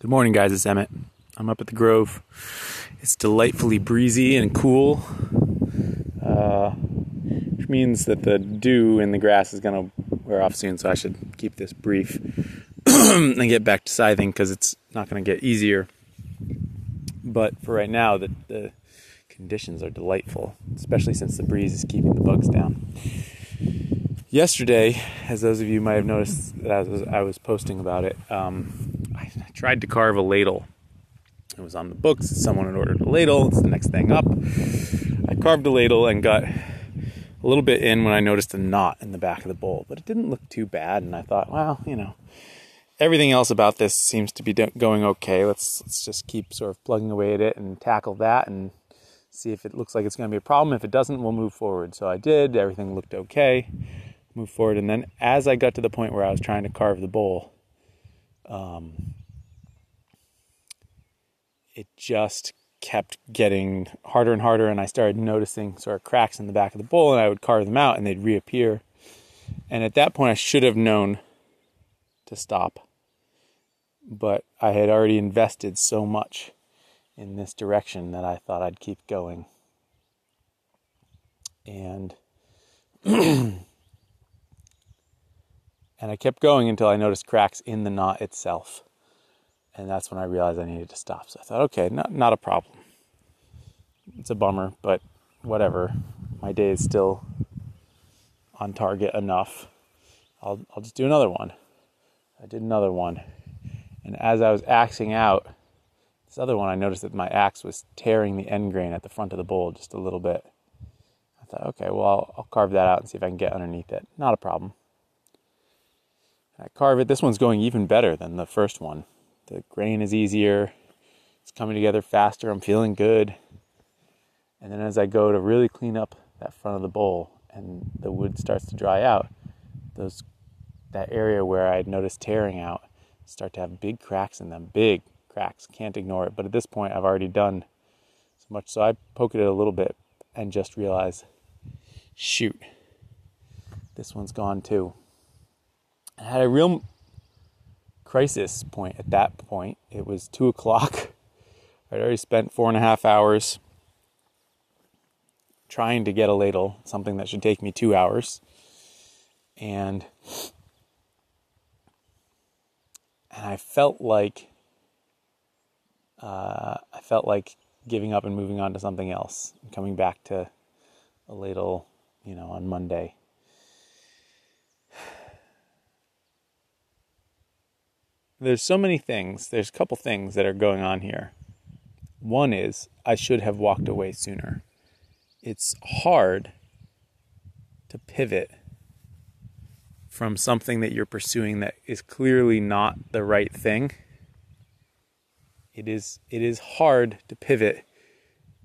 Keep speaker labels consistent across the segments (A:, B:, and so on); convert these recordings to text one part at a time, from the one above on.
A: Good morning, guys. It's Emmett. I'm up at the Grove. It's delightfully breezy and cool, uh, which means that the dew in the grass is going to wear off soon, so I should keep this brief and get back to scything because it's not going to get easier. But for right now, the, the conditions are delightful, especially since the breeze is keeping the bugs down. Yesterday, as those of you might have noticed, as I was posting about it, um, I tried to carve a ladle. It was on the books. Someone had ordered a ladle. It's the next thing up. I carved a ladle and got a little bit in when I noticed a knot in the back of the bowl, but it didn't look too bad. And I thought, well, you know, everything else about this seems to be going okay. Let's let's just keep sort of plugging away at it and tackle that and see if it looks like it's going to be a problem. If it doesn't, we'll move forward. So I did. Everything looked okay. Move forward, and then as I got to the point where I was trying to carve the bowl, um, it just kept getting harder and harder and I started noticing sort of cracks in the back of the bowl and I would carve them out and they'd reappear. And at that point I should have known to stop. But I had already invested so much in this direction that I thought I'd keep going. And and I kept going until I noticed cracks in the knot itself. And that's when I realized I needed to stop. So I thought, okay, not, not a problem. It's a bummer, but whatever. My day is still on target enough. I'll, I'll just do another one. I did another one. And as I was axing out this other one, I noticed that my axe was tearing the end grain at the front of the bowl just a little bit. I thought, okay, well, I'll, I'll carve that out and see if I can get underneath it. Not a problem. I carve it. This one's going even better than the first one. The grain is easier. It's coming together faster. I'm feeling good. And then as I go to really clean up that front of the bowl and the wood starts to dry out, those that area where I'd noticed tearing out start to have big cracks in them. Big cracks. Can't ignore it. But at this point I've already done so much. So I poked it a little bit and just realize, shoot, this one's gone too. I had a real crisis point at that point. It was two o'clock. I'd already spent four and a half hours trying to get a ladle, something that should take me two hours. And and I felt like uh, I felt like giving up and moving on to something else, coming back to a ladle, you know, on Monday. There's so many things. There's a couple things that are going on here. One is I should have walked away sooner. It's hard to pivot from something that you're pursuing that is clearly not the right thing. It is it is hard to pivot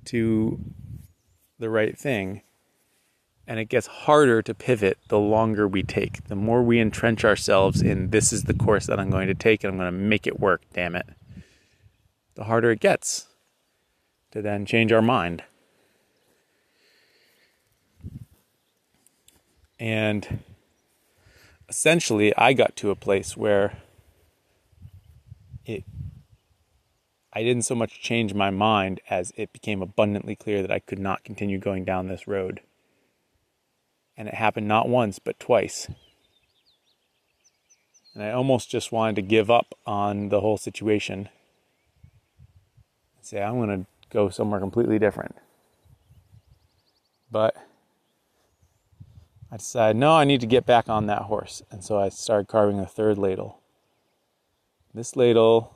A: to the right thing and it gets harder to pivot the longer we take. The more we entrench ourselves in this is the course that I'm going to take and I'm going to make it work, damn it. The harder it gets to then change our mind. And essentially, I got to a place where it I didn't so much change my mind as it became abundantly clear that I could not continue going down this road. And it happened not once, but twice. And I almost just wanted to give up on the whole situation and say, I'm going to go somewhere completely different. But I decided, no, I need to get back on that horse. And so I started carving a third ladle. This ladle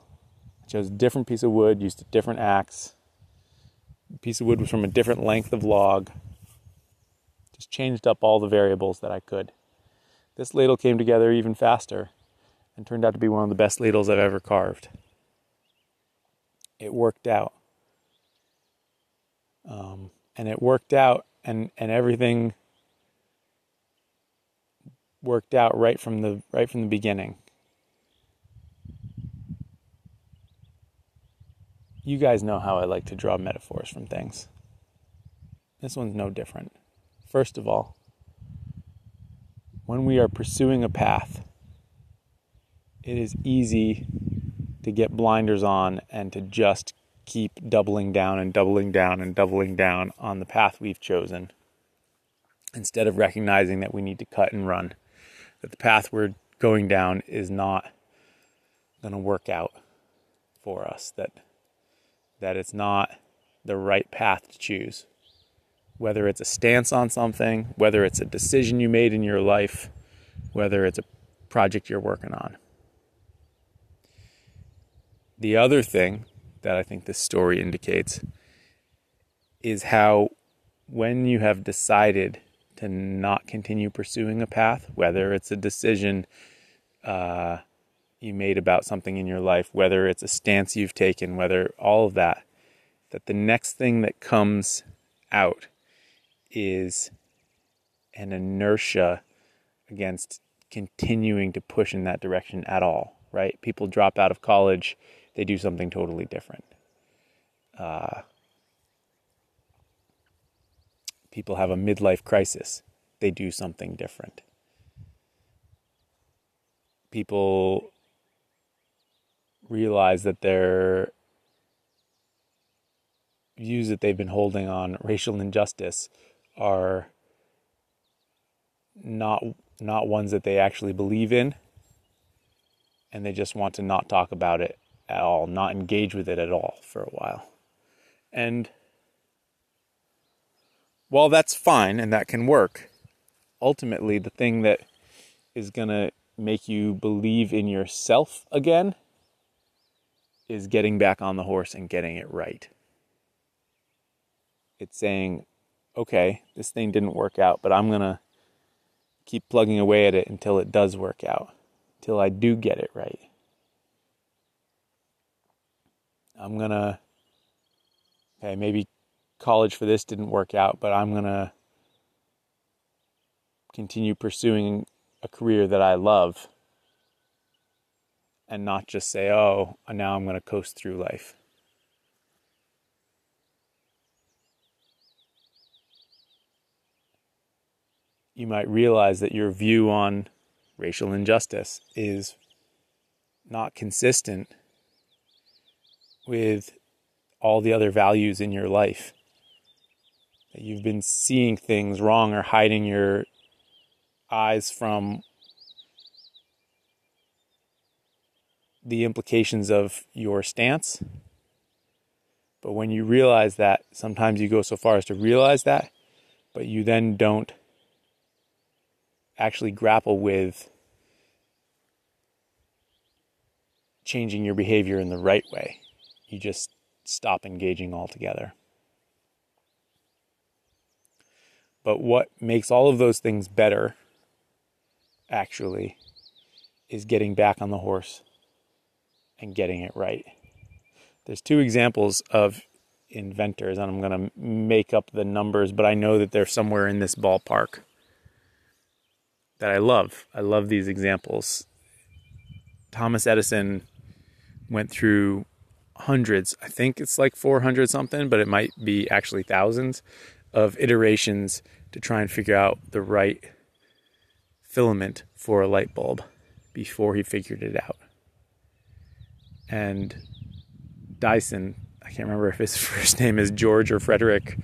A: I chose a different piece of wood, used a different axe. The piece of wood was from a different length of log. Just changed up all the variables that I could. This ladle came together even faster and turned out to be one of the best ladles I've ever carved. It worked out. Um, and it worked out, and, and everything worked out right from the right from the beginning. You guys know how I like to draw metaphors from things. This one's no different. First of all, when we are pursuing a path, it is easy to get blinders on and to just keep doubling down and doubling down and doubling down on the path we've chosen instead of recognizing that we need to cut and run, that the path we're going down is not going to work out for us, that that it's not the right path to choose. Whether it's a stance on something, whether it's a decision you made in your life, whether it's a project you're working on. The other thing that I think this story indicates is how when you have decided to not continue pursuing a path, whether it's a decision uh, you made about something in your life, whether it's a stance you've taken, whether all of that, that the next thing that comes out is an inertia against continuing to push in that direction at all, right? People drop out of college, they do something totally different. Uh, people have a midlife crisis, they do something different. People realize that their views that they've been holding on racial injustice are not not ones that they actually believe in and they just want to not talk about it at all, not engage with it at all for a while. And while that's fine and that can work, ultimately the thing that is going to make you believe in yourself again is getting back on the horse and getting it right. It's saying, okay, this thing didn't work out, but I'm going to keep plugging away at it until it does work out, until I do get it right. I'm going to, okay, maybe college for this didn't work out, but I'm going to continue pursuing a career that I love and not just say, oh, now I'm going to coast through life. You might realize that your view on racial injustice is not consistent with all the other values in your life. That you've been seeing things wrong or hiding your eyes from the implications of your stance. But when you realize that, sometimes you go so far as to realize that, but you then don't actually grapple with changing your behavior in the right way. You just stop engaging altogether. But what makes all of those things better, actually, is getting back on the horse and getting it right. There's two examples of inventors, and I'm going to make up the numbers, but I know that they're somewhere in this ballpark that I love. I love these examples. Thomas Edison went through hundreds, I think it's like 400 something, but it might be actually thousands of iterations to try and figure out the right filament for a light bulb before he figured it out and Dyson. I can't remember if his first name is George or Frederick,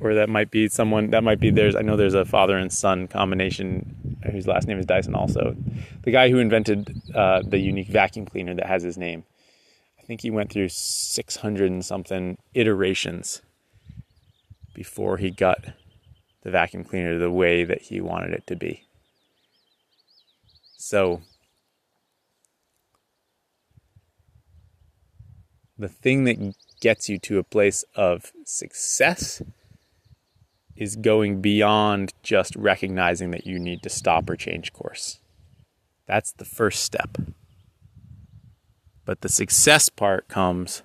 A: or that might be someone that might be theirs. I know there's a father and son combination whose last name is Dyson. Also, the guy who invented uh, the unique vacuum cleaner that has his name. I think he went through 600 and something iterations before he got the vacuum cleaner the way that he wanted it to be. So the thing that gets you to a place of success is going beyond just recognizing that you need to stop or change course. That's the first step. But the success part comes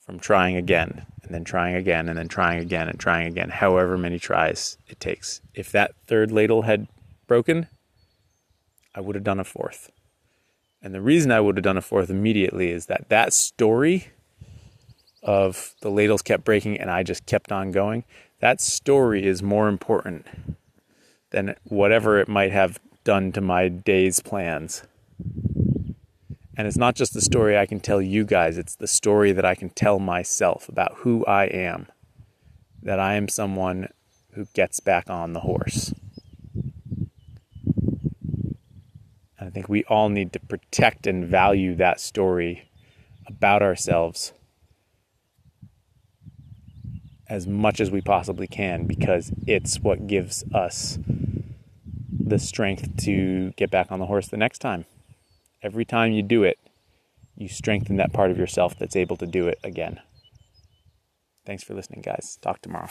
A: from trying again and then trying again and then trying again and trying again, however many tries it takes. If that third ladle had broken, I would have done a fourth. And the reason I would have done a fourth immediately is that that story of the ladles kept breaking and I just kept on going, that story is more important than whatever it might have done to my day's plans. And it's not just the story I can tell you guys, it's the story that I can tell myself about who I am. That I am someone who gets back on the horse. I think we all need to protect and value that story about ourselves as much as we possibly can because it's what gives us the strength to get back on the horse the next time every time you do it, you strengthen that part of yourself that's able to do it again. Thanks for listening, guys. Talk tomorrow.